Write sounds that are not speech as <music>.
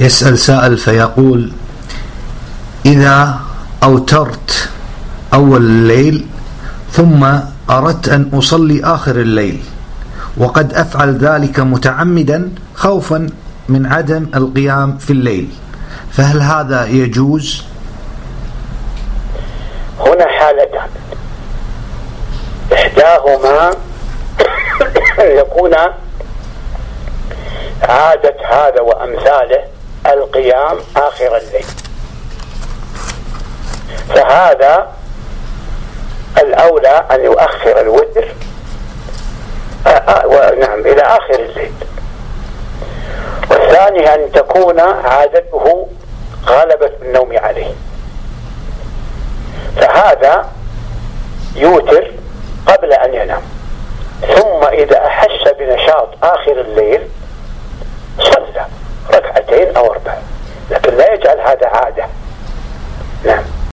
يسأل سائل فيقول إذا أوترت أول الليل ثم أردت أن أصلي آخر الليل وقد أفعل ذلك متعمدا خوفا من عدم القيام في الليل فهل هذا يجوز؟ هنا حالتان إحداهما <coughs> يكون عادة هذا وأمثاله القيام آخر الليل. فهذا الأولى أن يؤخر الوتر. آه، آه، نعم إلى آخر الليل. والثاني أن تكون عادته غلبت النوم عليه. فهذا يوتر قبل أن ينام. ثم إذا أحس بنشاط آخر الليل أو أربع لكن لا يجعل هذا عادة.